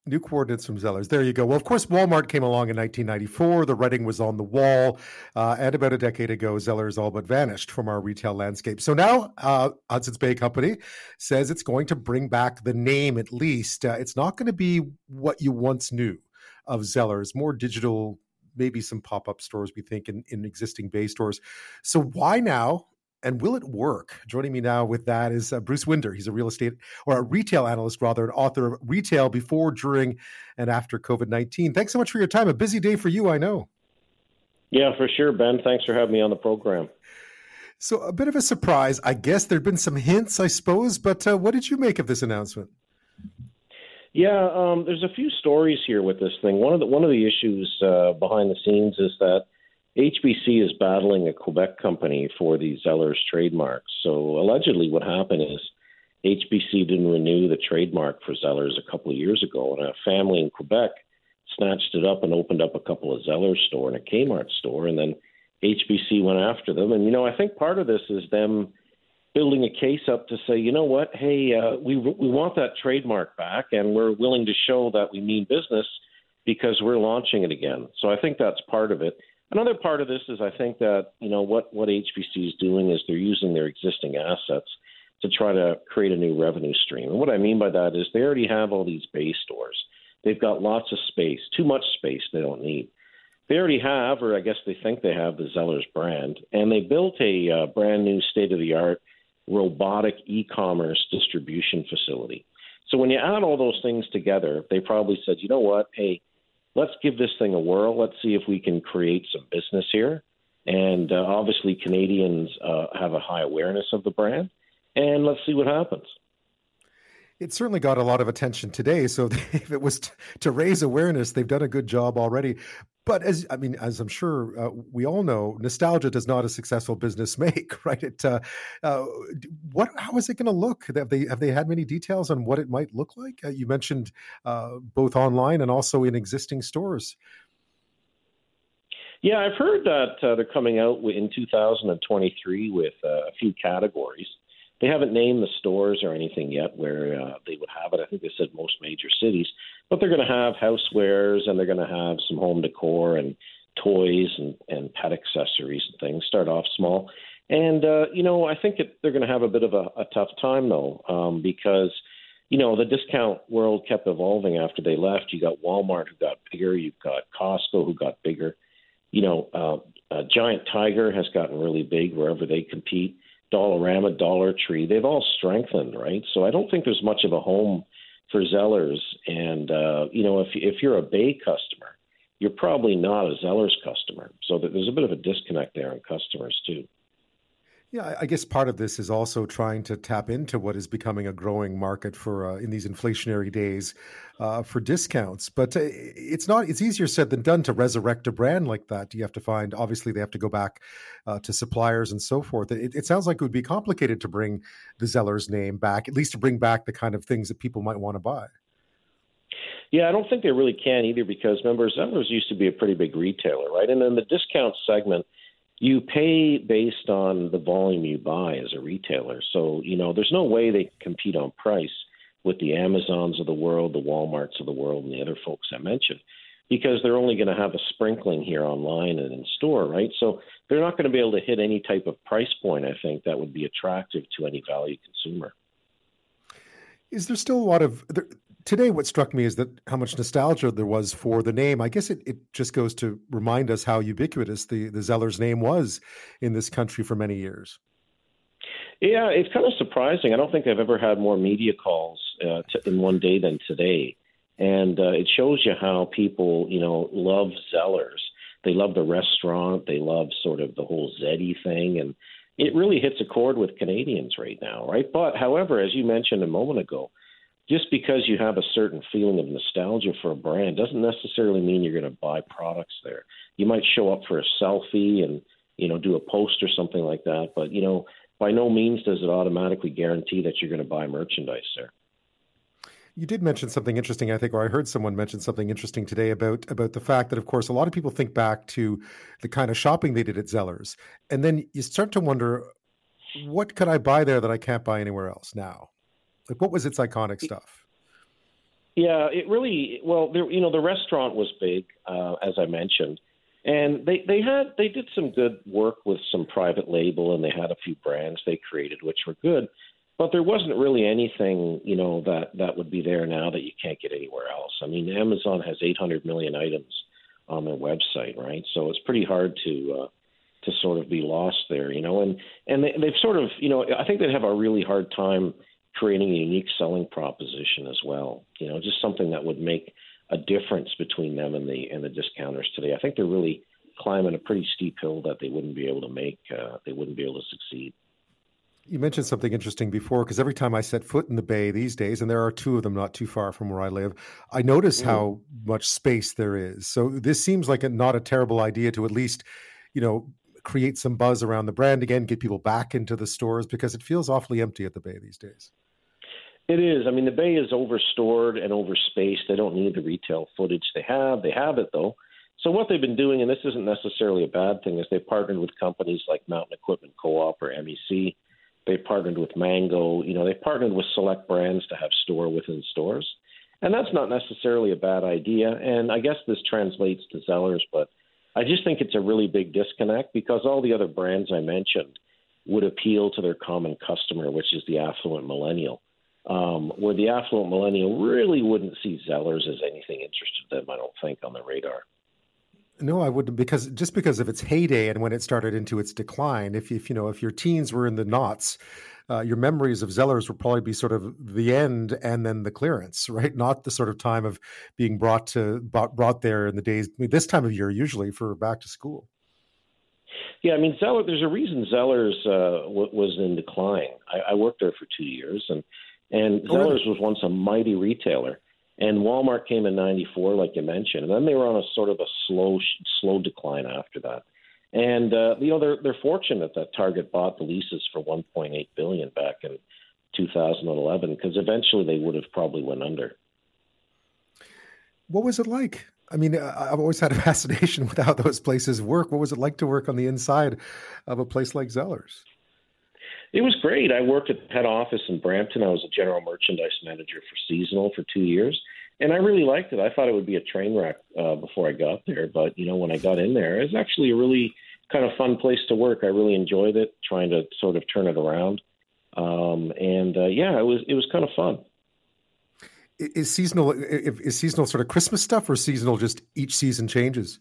New coordinates from Zellers. There you go. Well, of course, Walmart came along in 1994. The writing was on the wall. Uh, and about a decade ago, Zellers all but vanished from our retail landscape. So now, uh, Hudson's Bay Company says it's going to bring back the name at least. Uh, it's not going to be what you once knew of Zellers, more digital, maybe some pop up stores, we think, in, in existing Bay stores. So why now? And will it work? Joining me now with that is uh, Bruce Winder. He's a real estate or a retail analyst, rather, an author of Retail Before, During, and After COVID 19. Thanks so much for your time. A busy day for you, I know. Yeah, for sure, Ben. Thanks for having me on the program. So, a bit of a surprise. I guess there'd been some hints, I suppose, but uh, what did you make of this announcement? Yeah, um, there's a few stories here with this thing. One of the one of the issues uh, behind the scenes is that HBC is battling a Quebec company for the Zellers trademark. So allegedly, what happened is HBC didn't renew the trademark for Zellers a couple of years ago, and a family in Quebec snatched it up and opened up a couple of Zellers store and a Kmart store, and then HBC went after them. And you know, I think part of this is them building a case up to say, you know what, hey, uh, we we want that trademark back, and we're willing to show that we mean business because we're launching it again. So I think that's part of it. Another part of this is I think that you know what what HBC is doing is they're using their existing assets to try to create a new revenue stream. And what I mean by that is they already have all these base stores. They've got lots of space, too much space they don't need. They already have, or I guess they think they have, the Zellers brand, and they built a uh, brand new state of the art robotic e commerce distribution facility. So when you add all those things together, they probably said, you know what, hey, let's give this thing a whirl. Let's see if we can create some business here. And uh, obviously, Canadians uh, have a high awareness of the brand, and let's see what happens. It certainly got a lot of attention today. So if it was t- to raise awareness, they've done a good job already. But as I mean, as I'm sure uh, we all know, nostalgia does not a successful business make, right? It, uh, uh, what, how is it going to look? Have they have they had many details on what it might look like? Uh, you mentioned uh, both online and also in existing stores. Yeah, I've heard that uh, they're coming out in 2023 with a few categories. They haven't named the stores or anything yet where they would have it. I think they said most major cities, but they're going to have housewares and they're going to have some home decor and toys and, and pet accessories and things. Start off small, and uh, you know I think it, they're going to have a bit of a, a tough time though um, because you know the discount world kept evolving after they left. You got Walmart who got bigger. You've got Costco who got bigger. You know, uh, uh, Giant Tiger has gotten really big wherever they compete. Dollarama, Dollar Tree, they've all strengthened, right? So I don't think there's much of a home for Zellers. And uh, you know, if if you're a Bay customer, you're probably not a Zellers customer. So there's a bit of a disconnect there in customers too. Yeah, I guess part of this is also trying to tap into what is becoming a growing market for uh, in these inflationary days uh, for discounts. But uh, it's not; it's easier said than done to resurrect a brand like that. You have to find, obviously, they have to go back uh, to suppliers and so forth. It, it, sounds like it would be complicated to bring the Zellers name back, at least to bring back the kind of things that people might want to buy. Yeah, I don't think they really can either because remember, Zellers used to be a pretty big retailer, right? And then the discount segment, you pay based on the volume you buy as a retailer. So, you know, there's no way they compete on price with the Amazons of the world, the Walmarts of the world, and the other folks I mentioned because they're only going to have a sprinkling here online and in store, right? So they're not going to be able to hit any type of price point, I think, that would be attractive to any value consumer. Is there still a lot of there, today? What struck me is that how much nostalgia there was for the name. I guess it, it just goes to remind us how ubiquitous the, the Zellers name was in this country for many years. Yeah, it's kind of surprising. I don't think I've ever had more media calls uh, to, in one day than today and uh, it shows you how people, you know, love Zellers. They love the restaurant. They love sort of the whole Zeddy thing, and it really hits a chord with Canadians right now, right? But however, as you mentioned a moment ago, just because you have a certain feeling of nostalgia for a brand doesn't necessarily mean you're going to buy products there. You might show up for a selfie and you know do a post or something like that, but you know by no means does it automatically guarantee that you're going to buy merchandise there. You did mention something interesting, I think, or I heard someone mention something interesting today about about the fact that, of course, a lot of people think back to the kind of shopping they did at Zellers, and then you start to wonder, what could I buy there that I can't buy anywhere else now? Like, what was its iconic stuff? Yeah, it really well, there, you know, the restaurant was big, uh, as I mentioned, and they they had they did some good work with some private label, and they had a few brands they created which were good but there wasn't really anything you know that that would be there now that you can't get anywhere else. I mean, Amazon has 800 million items on their website, right? So it's pretty hard to uh, to sort of be lost there, you know. And and they, they've sort of, you know, I think they'd have a really hard time creating a unique selling proposition as well. You know, just something that would make a difference between them and the and the discounters today. I think they're really climbing a pretty steep hill that they wouldn't be able to make. Uh, they wouldn't be able to succeed. You mentioned something interesting before because every time I set foot in the bay these days, and there are two of them not too far from where I live, I notice mm. how much space there is. So this seems like a, not a terrible idea to at least, you know, create some buzz around the brand again, get people back into the stores because it feels awfully empty at the bay these days. It is. I mean, the bay is overstored and overspaced. They don't need the retail footage they have. They have it though. So what they've been doing, and this isn't necessarily a bad thing, is they've partnered with companies like Mountain Equipment Co-op or MEC they partnered with Mango. You know, they partnered with select brands to have store within stores. And that's not necessarily a bad idea. And I guess this translates to Zellers, but I just think it's a really big disconnect because all the other brands I mentioned would appeal to their common customer, which is the affluent millennial. Um, where the affluent millennial really wouldn't see Zellers as anything interested them, I don't think, on the radar. No, I wouldn't because just because of its heyday and when it started into its decline. If, if you know if your teens were in the knots, uh, your memories of Zellers would probably be sort of the end and then the clearance, right? Not the sort of time of being brought to brought, brought there in the days I mean, this time of year usually for back to school. Yeah, I mean Zeller. There's a reason Zellers uh, w- was in decline. I, I worked there for two years, and and oh, Zellers was once a mighty retailer and Walmart came in '94, like you mentioned, and then they were on a sort of a slow, slow decline after that. And uh, you know they're they're fortunate that Target bought the leases for 1.8 billion back in 2011 because eventually they would have probably went under. What was it like? I mean, I've always had a fascination with how those places work. What was it like to work on the inside of a place like Zellers? It was great. I worked at the head office in Brampton. I was a general merchandise manager for seasonal for two years, and I really liked it. I thought it would be a train wreck uh, before I got there, but you know, when I got in there, it was actually a really kind of fun place to work. I really enjoyed it, trying to sort of turn it around, um, and uh, yeah, it was it was kind of fun. Is seasonal is seasonal sort of Christmas stuff, or seasonal just each season changes?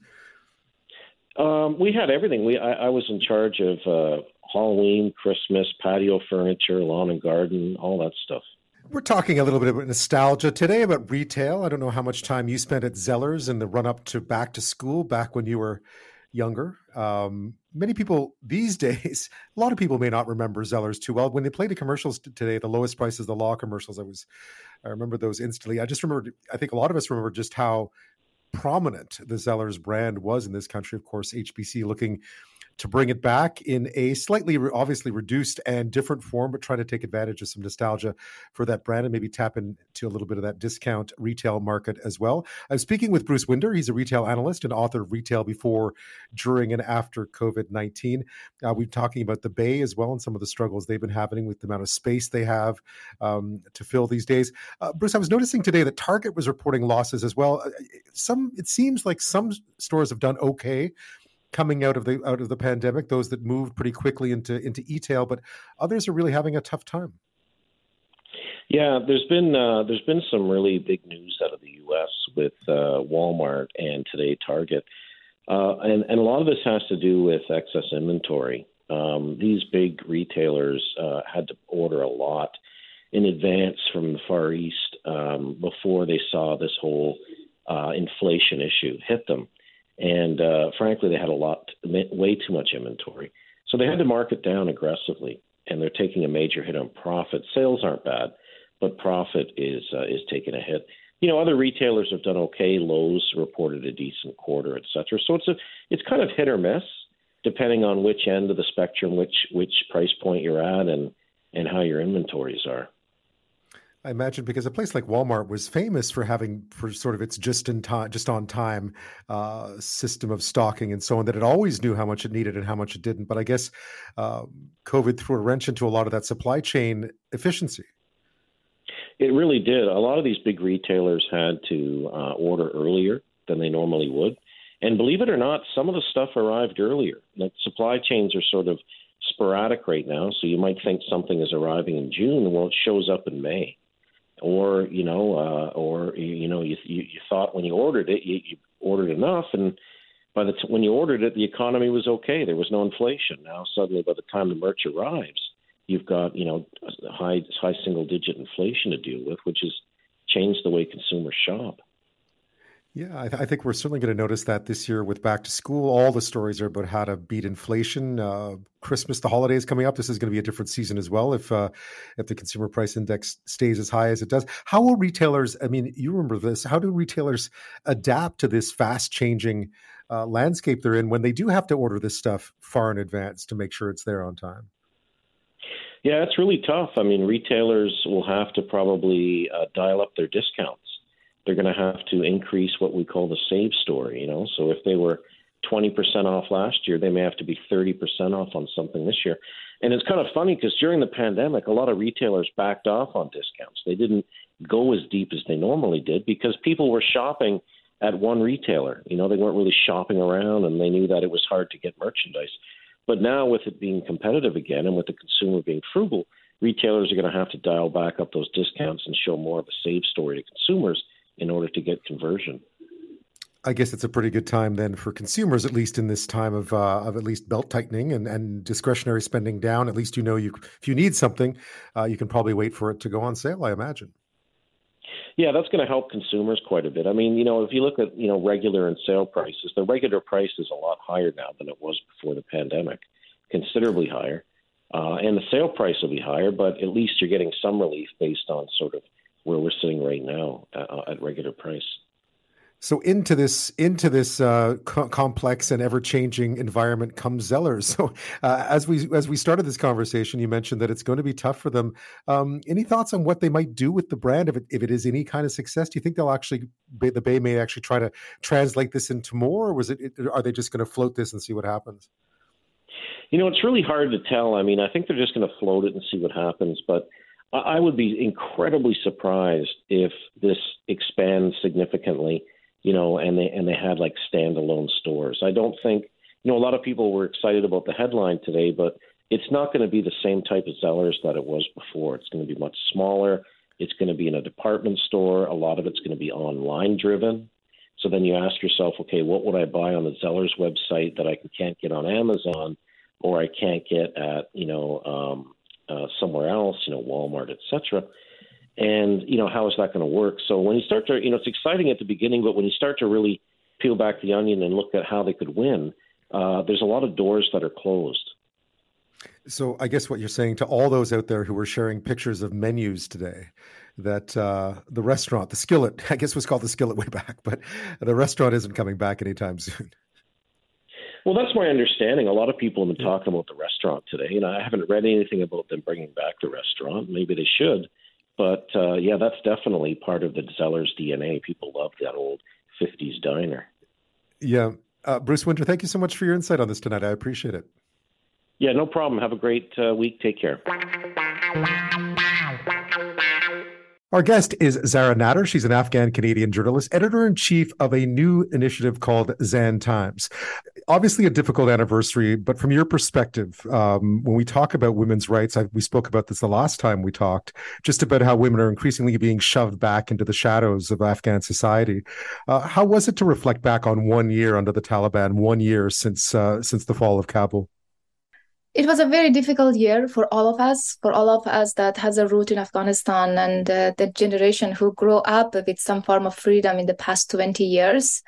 Um, we had everything. We I, I was in charge of uh, Halloween, Christmas, patio furniture, lawn and garden, all that stuff. We're talking a little bit about nostalgia today about retail. I don't know how much time you spent at Zellers in the run up to back to school, back when you were younger. Um, many people these days, a lot of people may not remember Zellers too well. When they play the commercials today, the lowest prices, the law commercials, I was, I remember those instantly. I just remember, I think a lot of us remember just how prominent the Zellers brand was in this country. Of course, HBC looking to bring it back in a slightly, obviously reduced and different form, but trying to take advantage of some nostalgia for that brand and maybe tap into a little bit of that discount retail market as well. I'm speaking with Bruce Winder. He's a retail analyst and author of Retail Before, During, and After COVID 19. Uh, we're talking about the Bay as well and some of the struggles they've been having with the amount of space they have um, to fill these days. Uh, Bruce, I was noticing today that Target was reporting losses as well. Uh, some it seems like some stores have done okay coming out of the out of the pandemic. Those that moved pretty quickly into into e-tail, but others are really having a tough time. Yeah, there's been uh, there's been some really big news out of the U.S. with uh, Walmart and today Target, uh, and and a lot of this has to do with excess inventory. Um, these big retailers uh, had to order a lot in advance from the Far East um, before they saw this whole uh, inflation issue hit them. And uh, frankly, they had a lot, way too much inventory. So they had to mark it down aggressively, and they're taking a major hit on profit. Sales aren't bad, but profit is uh, is taking a hit. You know, other retailers have done okay. Lowe's reported a decent quarter, et cetera. So it's a it's kind of hit or miss, depending on which end of the spectrum, which which price point you're at, and and how your inventories are. I imagine because a place like Walmart was famous for having for sort of its just in time, just on time uh, system of stocking and so on. That it always knew how much it needed and how much it didn't. But I guess uh, COVID threw a wrench into a lot of that supply chain efficiency. It really did. A lot of these big retailers had to uh, order earlier than they normally would, and believe it or not, some of the stuff arrived earlier. Like supply chains are sort of sporadic right now, so you might think something is arriving in June, well, it shows up in May or you know, uh, or you know, you, you you thought when you ordered it, you, you ordered enough, and by the t- when you ordered it, the economy was okay. There was no inflation. Now suddenly, by the time the merch arrives, you've got you know high high single digit inflation to deal with, which has changed the way consumers shop. Yeah, I, th- I, think we're certainly going to notice that this year with back to school. All the stories are about how to beat inflation. Uh, Christmas, the holidays coming up. This is going to be a different season as well if uh, if the consumer price index stays as high as it does. How will retailers? I mean, you remember this. How do retailers adapt to this fast changing uh, landscape they're in when they do have to order this stuff far in advance to make sure it's there on time? Yeah, it's really tough. I mean, retailers will have to probably uh, dial up their discounts they're going to have to increase what we call the save story. You know, so if they were 20% off last year, they may have to be 30% off on something this year. And it's kind of funny because during the pandemic, a lot of retailers backed off on discounts. They didn't go as deep as they normally did because people were shopping at one retailer. You know, they weren't really shopping around and they knew that it was hard to get merchandise. But now, with it being competitive again and with the consumer being frugal, retailers are going to have to dial back up those discounts and show more of a save story to consumers in order to get conversion. I guess it's a pretty good time then for consumers, at least in this time of uh, of at least belt tightening and, and discretionary spending down. At least you know you if you need something, uh, you can probably wait for it to go on sale. I imagine. Yeah, that's going to help consumers quite a bit. I mean, you know, if you look at you know regular and sale prices, the regular price is a lot higher now than it was before the pandemic, considerably higher, uh, and the sale price will be higher. But at least you're getting some relief based on sort of where we're sitting right now uh, at regular price. So into this into this uh, co- complex and ever changing environment comes Zellers. So uh, as we as we started this conversation, you mentioned that it's going to be tough for them. Um, any thoughts on what they might do with the brand if it, if it is any kind of success? Do you think they'll actually the Bay may actually try to translate this into more, or was it are they just going to float this and see what happens? You know, it's really hard to tell. I mean, I think they're just going to float it and see what happens, but I would be incredibly surprised if this expands significantly, you know, and they and they had like standalone stores. I don't think, you know, a lot of people were excited about the headline today, but it's not going to be the same type of Zellers that it was before. It's going to be much smaller. It's going to be in a department store. A lot of it's going to be online driven. So then you ask yourself, okay, what would I buy on the Zellers website that I can't get on Amazon, or I can't get at, you know, um, uh, somewhere else, you know, Walmart, etc. And you know, how is that going to work? So when you start to, you know, it's exciting at the beginning, but when you start to really peel back the onion and look at how they could win, uh, there's a lot of doors that are closed. So I guess what you're saying to all those out there who were sharing pictures of menus today, that uh, the restaurant, the skillet, I guess was called the skillet way back, but the restaurant isn't coming back anytime soon. Well, that's my understanding. A lot of people have been talking about the restaurant today. You know, I haven't read anything about them bringing back the restaurant. Maybe they should, but uh, yeah, that's definitely part of the Zellers DNA. People love that old '50s diner. Yeah, uh, Bruce Winder, thank you so much for your insight on this tonight. I appreciate it. Yeah, no problem. Have a great uh, week. Take care. Our guest is Zahra Nader. She's an Afghan Canadian journalist, editor in chief of a new initiative called Zan Times. Obviously, a difficult anniversary, but from your perspective, um, when we talk about women's rights, I, we spoke about this the last time we talked, just about how women are increasingly being shoved back into the shadows of Afghan society. Uh, how was it to reflect back on one year under the Taliban, one year since uh, since the fall of Kabul? It was a very difficult year for all of us, for all of us that has a root in Afghanistan and uh, the generation who grew up with some form of freedom in the past 20 years.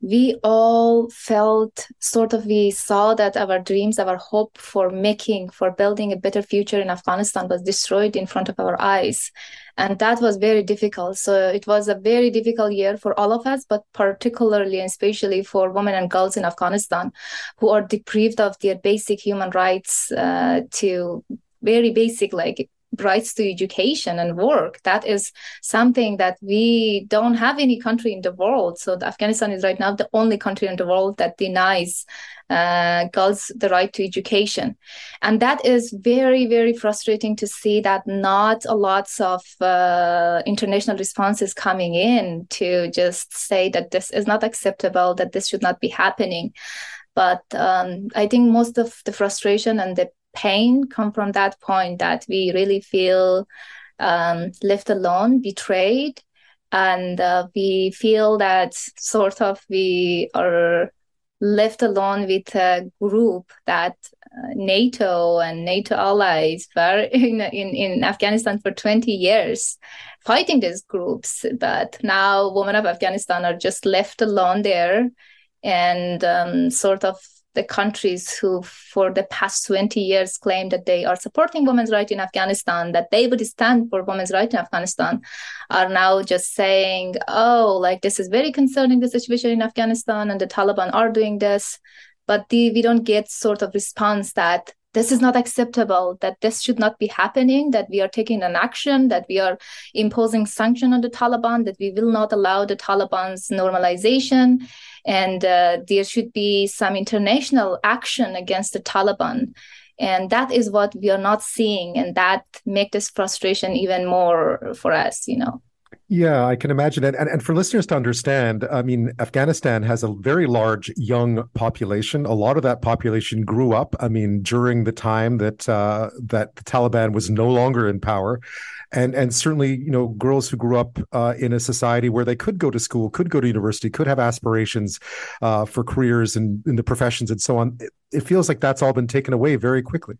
We all felt sort of we saw that our dreams our hope for making for building a better future in afghanistan was destroyed in front of our eyes and that was very difficult. So it was a very difficult year for all of us but particularly and especially for women and girls in afghanistan who are deprived of their basic human rights uh, to very basic like rights to education and work. That is something that we don't have any country in the world. So Afghanistan is right now the only country in the world that denies uh, girls the right to education. And that is very, very frustrating to see that not a lots of uh, international responses coming in to just say that this is not acceptable, that this should not be happening. But um, I think most of the frustration and the pain come from that point that we really feel um, left alone, betrayed, and uh, we feel that sort of we are left alone with a group that uh, NATO and NATO allies were in, in, in Afghanistan for 20 years fighting these groups. But now women of Afghanistan are just left alone there and um, sort of the countries who for the past 20 years claim that they are supporting women's rights in afghanistan that they would stand for women's rights in afghanistan are now just saying oh like this is very concerning the situation in afghanistan and the taliban are doing this. But the, we don't get sort of response that this is not acceptable that this should not be happening that we are taking an action that we are imposing sanction on the taliban that we will not allow the taliban's normalization. And uh, there should be some international action against the taliban. And that is what we are not seeing. And that make this frustration even more for us you know yeah, I can imagine it. And, and for listeners to understand, I mean, Afghanistan has a very large young population. A lot of that population grew up, I mean, during the time that uh, that the Taliban was no longer in power. And and certainly, you know, girls who grew up uh, in a society where they could go to school, could go to university, could have aspirations uh, for careers and in the professions and so on. It, it feels like that's all been taken away very quickly.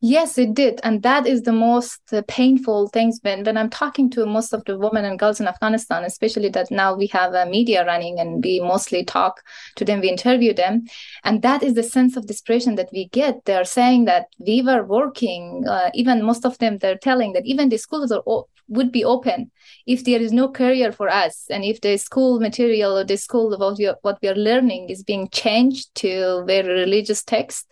Yes, it did. And that is the most uh, painful things when, when I'm talking to most of the women and girls in Afghanistan, especially that now we have a media running and we mostly talk to them, we interview them. And that is the sense of desperation that we get. They're saying that we were working, uh, even most of them, they're telling that even the schools are would be open if there is no career for us and if the school material or the school of what we are, what we are learning is being changed to very religious text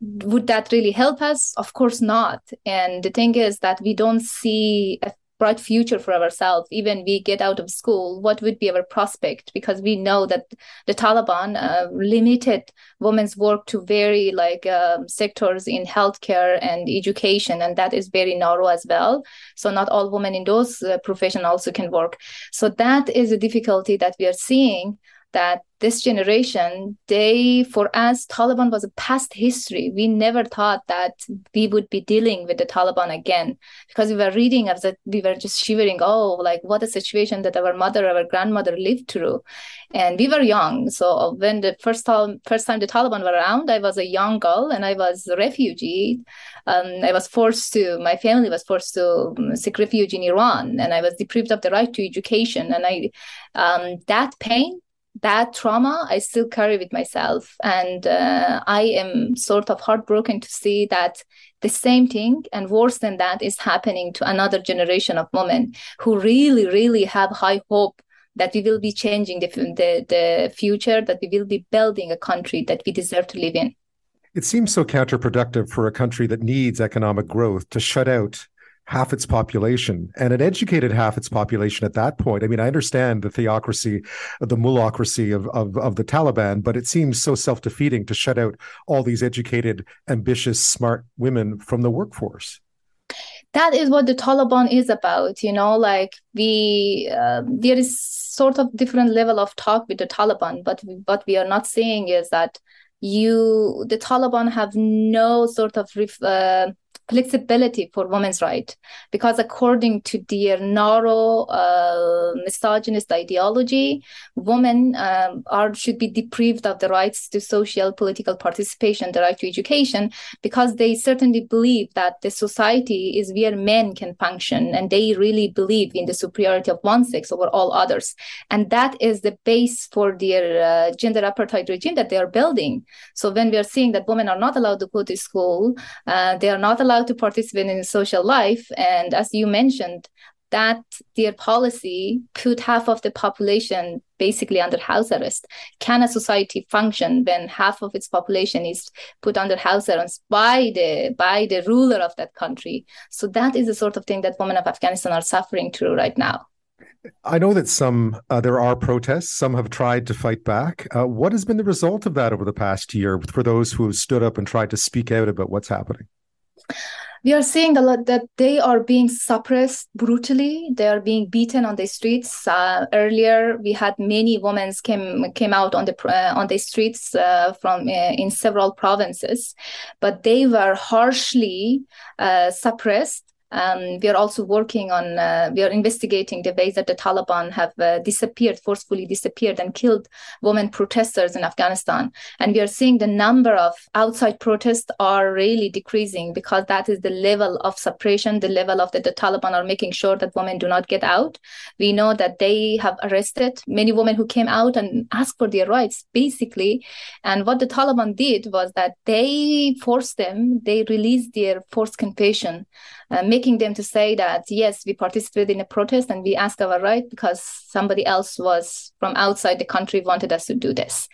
would that really help us? Of course not. And the thing is that we don't see a bright future for ourselves. Even we get out of school what would be our prospect? Because we know that the taliban uh, limited women's work to very like um, sectors in healthcare and education and that is very narrow as well. So not all women in those uh, professions also can work. So that is a difficulty that we are seeing that this generation, they, for us, Taliban was a past history. We never thought that we would be dealing with the Taliban again because we were reading as we were just shivering, oh, like what a situation that our mother, our grandmother lived through. And we were young. So when the first time, first time the Taliban were around, I was a young girl and I was a refugee. Um, I was forced to, my family was forced to um, seek refuge in Iran and I was deprived of the right to education. And I, um, that pain that trauma I still carry with myself. And uh, I am sort of heartbroken to see that the same thing and worse than that is happening to another generation of women who really, really have high hope that we will be changing the, the, the future, that we will be building a country that we deserve to live in. It seems so counterproductive for a country that needs economic growth to shut out half its population and it educated half its population at that point. I mean, I understand the theocracy, the mullahocracy of, of, of the Taliban, but it seems so self defeating to shut out all these educated, ambitious, smart women from the workforce that is what the Taliban is about. You know, like we uh, there is sort of different level of talk with the Taliban, but what we are not seeing is that you the Taliban have no sort of uh, flexibility for women's right. Because according to their narrow uh, misogynist ideology women um, are should be deprived of the rights to social political participation the right to education because they certainly believe that the society is where men can function and they really believe in the superiority of one sex over all others. And that is the base for their uh, gender apartheid regime that they are building. So when we are seeing that women are not allowed to go to school uh, they are not allowed allowed to participate in social life. And as you mentioned, that their policy put half of the population basically under house arrest. Can a society function when half of its population is put under house arrest by the by the ruler of that country? So that is the sort of thing that women of Afghanistan are suffering through right now. I know that some uh, there are protests. Some have tried to fight back. Uh, what has been the result of that over the past year for those who have stood up and tried to speak out about what's happening? We are seeing a lot that they are being suppressed brutally. They are being beaten on the streets. Uh, earlier, we had many women came came out on the uh, on the streets uh, from uh, in several provinces, but they were harshly uh, suppressed um, we are also working on, uh, we are investigating the ways that the Taliban have uh, disappeared, forcefully disappeared, and killed women protesters in Afghanistan. And we are seeing the number of outside protests are really decreasing because that is the level of suppression, the level of that the Taliban are making sure that women do not get out. We know that they have arrested many women who came out and asked for their rights, basically. And what the Taliban did was that they forced them, they released their forced confession uh, making them to say that yes we participated in a protest and we asked our right because somebody else was from outside the country wanted us to do this.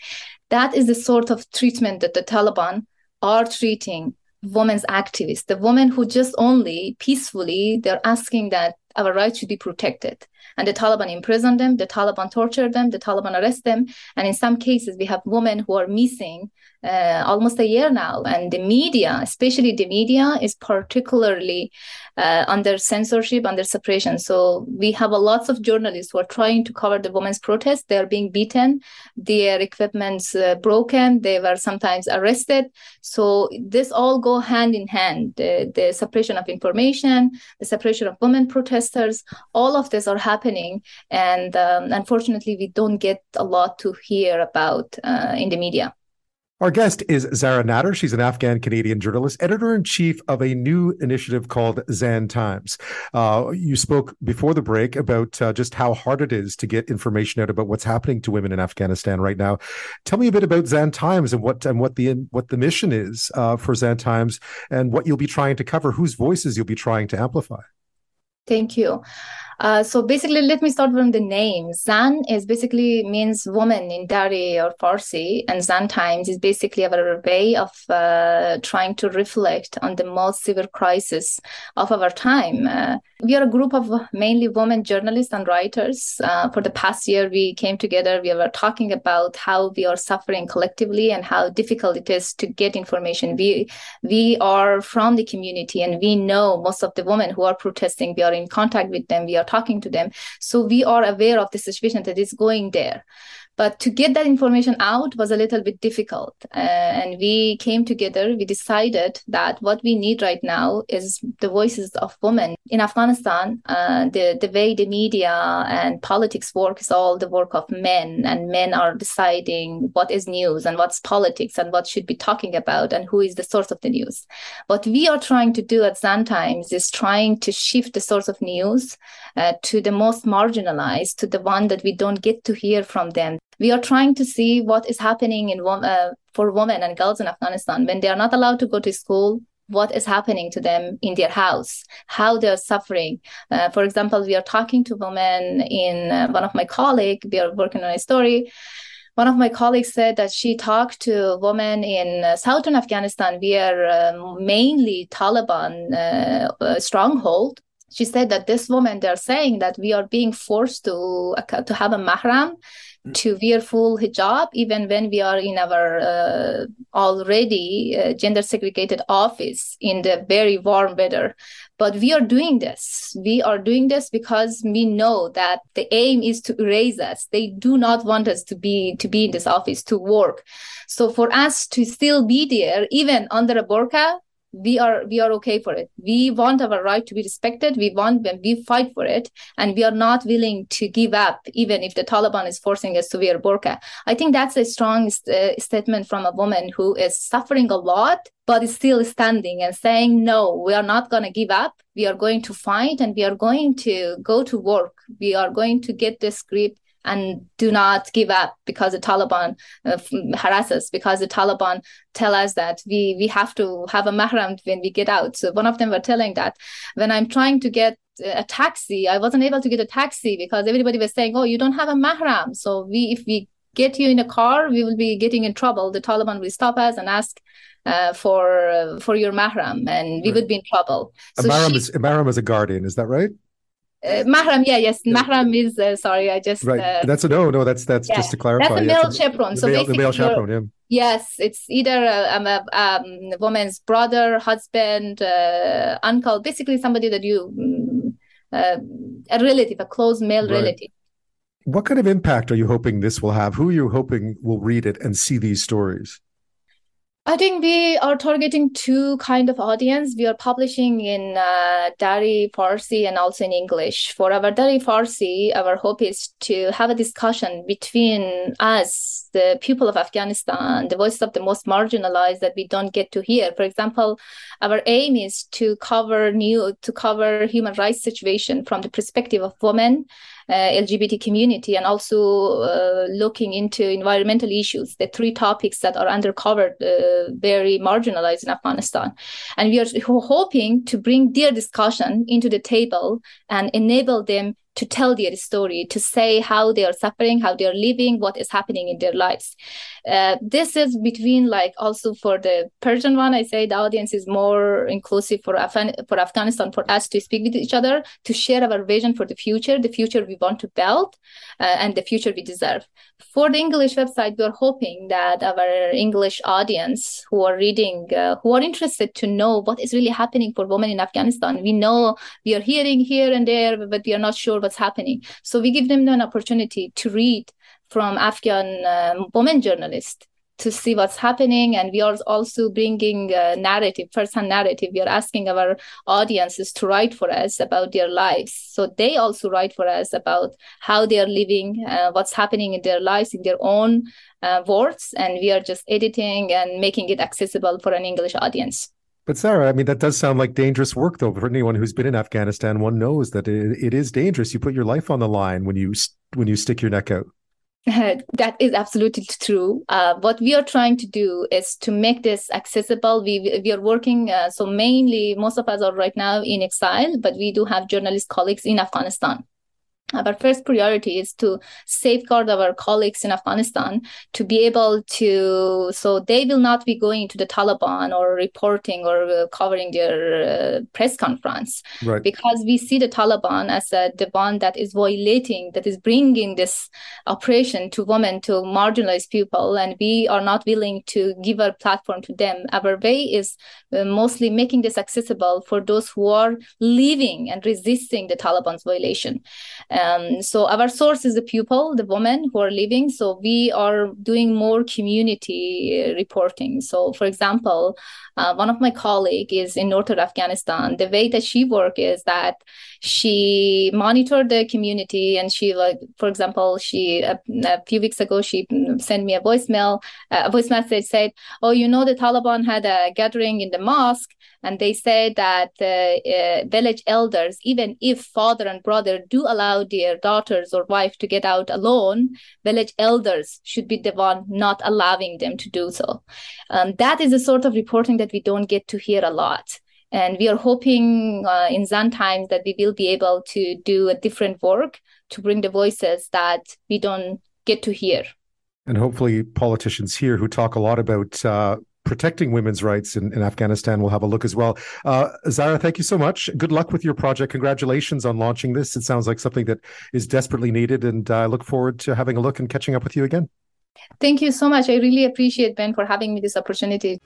That is the sort of treatment that the taliban are treating women's activists the women who just only peacefully they're asking that our rights should be protected. And the Taliban imprison them, the Taliban torture them, the Taliban arrest them, and in some cases we have women who are missing uh, almost a year now. And the media, especially the media, is particularly uh, under censorship, under suppression. So we have a lots of journalists who are trying to cover the women's protests. They are being beaten, their equipment's uh, broken, they were sometimes arrested. So this all go hand in hand. The, the suppression of information, the suppression of women protesters, all of this are happening. And um, unfortunately, we don't get a lot to hear about uh, in the media. Our guest is Zahra Nader. She's an Afghan Canadian journalist, editor in chief of a new initiative called Zan Times. Uh, you spoke before the break about uh, just how hard it is to get information out about what's happening to women in Afghanistan right now. Tell me a bit about Zan Times and what and what the what the mission is uh, for Zan Times and what you'll be trying to cover, whose voices you'll be trying to amplify. Thank you. Uh, so basically, let me start from the name. Zan is basically means woman in Dari or Farsi, and Zan Times is basically our way of uh, trying to reflect on the most severe crisis of our time. Uh, we are a group of mainly women journalists and writers. Uh, for the past year, we came together. We were talking about how we are suffering collectively and how difficult it is to get information. We we are from the community, and we know most of the women who are protesting. We are in contact with them. We are are talking to them. So we are aware of the situation that is going there. But to get that information out was a little bit difficult. Uh, and we came together, we decided that what we need right now is the voices of women. In Afghanistan, uh, the, the way the media and politics work is all the work of men, and men are deciding what is news and what's politics and what should be talking about and who is the source of the news. What we are trying to do at Zan Times is trying to shift the source of news uh, to the most marginalized, to the one that we don't get to hear from them we are trying to see what is happening in uh, for women and girls in Afghanistan when they are not allowed to go to school, what is happening to them in their house, how they're suffering. Uh, for example, we are talking to women in uh, one of my colleagues, we are working on a story. One of my colleagues said that she talked to women in uh, southern Afghanistan, where uh, mainly Taliban uh, stronghold. She said that this woman, they're saying that we are being forced to to have a mahram to wear full hijab even when we are in our uh, already uh, gender segregated office in the very warm weather. But we are doing this. We are doing this because we know that the aim is to erase us. They do not want us to be to be in this office to work. So for us to still be there even under a burqa we are we are okay for it. We want our right to be respected. We want when we fight for it and we are not willing to give up even if the taliban is forcing us to wear burqa. I think that's a strong st- uh, statement from a woman who is suffering a lot but is still standing and saying no we are not going to give up. We are going to fight and we are going to go to work. We are going to get this grip and do not give up because the Taliban uh, harass us, because the Taliban tell us that we we have to have a mahram when we get out. So one of them were telling that when I'm trying to get a taxi, I wasn't able to get a taxi because everybody was saying, "Oh, you don't have a mahram." So we, if we get you in a car, we will be getting in trouble. The Taliban will stop us and ask uh, for uh, for your mahram, and we right. would be in trouble. A mahram she, is a mahram is a guardian, is that right? Uh, mahram, yeah, yes, yeah. mahram is uh, sorry, I just right. Uh, that's a no, no. That's that's yeah. just to clarify. That's a male yeah, chaperone. So male, basically, the male chaperone, yeah. Yes, it's either a, um, a, um, woman's brother, husband, uh, uncle, basically somebody that you, mm, uh, a relative, a close male right. relative. What kind of impact are you hoping this will have? Who are you hoping will read it and see these stories? I think we are targeting two kind of audience. We are publishing in uh, Dari Farsi and also in English. For our Dari Farsi, our hope is to have a discussion between us, the people of Afghanistan, the voices of the most marginalized that we don't get to hear. For example, our aim is to cover new to cover human rights situation from the perspective of women LGBT community and also uh, looking into environmental issues, the three topics that are undercovered, uh, very marginalized in Afghanistan. And we are hoping to bring their discussion into the table and enable them to tell their story, to say how they are suffering, how they are living, what is happening in their lives. Uh, this is between like also for the Persian one, I say the audience is more inclusive for, Afan- for Afghanistan, for us to speak with each other, to share our vision for the future, the future we want to build, uh, and the future we deserve. For the English website, we're hoping that our English audience who are reading, uh, who are interested to know what is really happening for women in Afghanistan, we know we are hearing here and there, but we are not sure what's happening. So we give them an opportunity to read from Afghan um, women journalists to see what's happening. And we are also bringing a narrative first-hand narrative. We are asking our audiences to write for us about their lives. So they also write for us about how they are living uh, what's happening in their lives in their own uh, words. And we are just editing and making it accessible for an english audience but Sarah, I mean, that does sound like dangerous work, though. For anyone who's been in Afghanistan, one knows that it, it is dangerous. You put your life on the line when you when you stick your neck out. that is absolutely true. Uh, what we are trying to do is to make this accessible. We we are working. Uh, so mainly, most of us are right now in exile, but we do have journalist colleagues in Afghanistan our first priority is to safeguard our colleagues in Afghanistan to be able to, so they will not be going to the Taliban or reporting or uh, covering their uh, press conference. Right. Because we see the Taliban as uh, the one that is violating, that is bringing this oppression to women, to marginalized people, and we are not willing to give a platform to them. Our way is uh, mostly making this accessible for those who are living and resisting the Taliban's violation. Um, so our source is the people, the women who are living. So we are doing more community reporting. So, for example, uh, one of my colleague is in northern Afghanistan. The way that she work is that she monitored the community, and she like, for example, she a, a few weeks ago she sent me a voicemail, uh, a voice message said, "Oh, you know, the Taliban had a gathering in the mosque." and they say that uh, uh, village elders, even if father and brother do allow their daughters or wife to get out alone, village elders should be the one not allowing them to do so. Um, that is a sort of reporting that we don't get to hear a lot. And we are hoping uh, in Zan times that we will be able to do a different work to bring the voices that we don't get to hear. And hopefully, politicians here who talk a lot about uh, protecting women's rights in, in, Afghanistan will have a look as well. Uh, Zahra, thank you so much. Good luck with your project. Congratulations on launching this. It sounds like something that is desperately needed, and I look forward to having a look and catching up with you again. Thank you so much. I really appreciate Ben for having me this opportunity.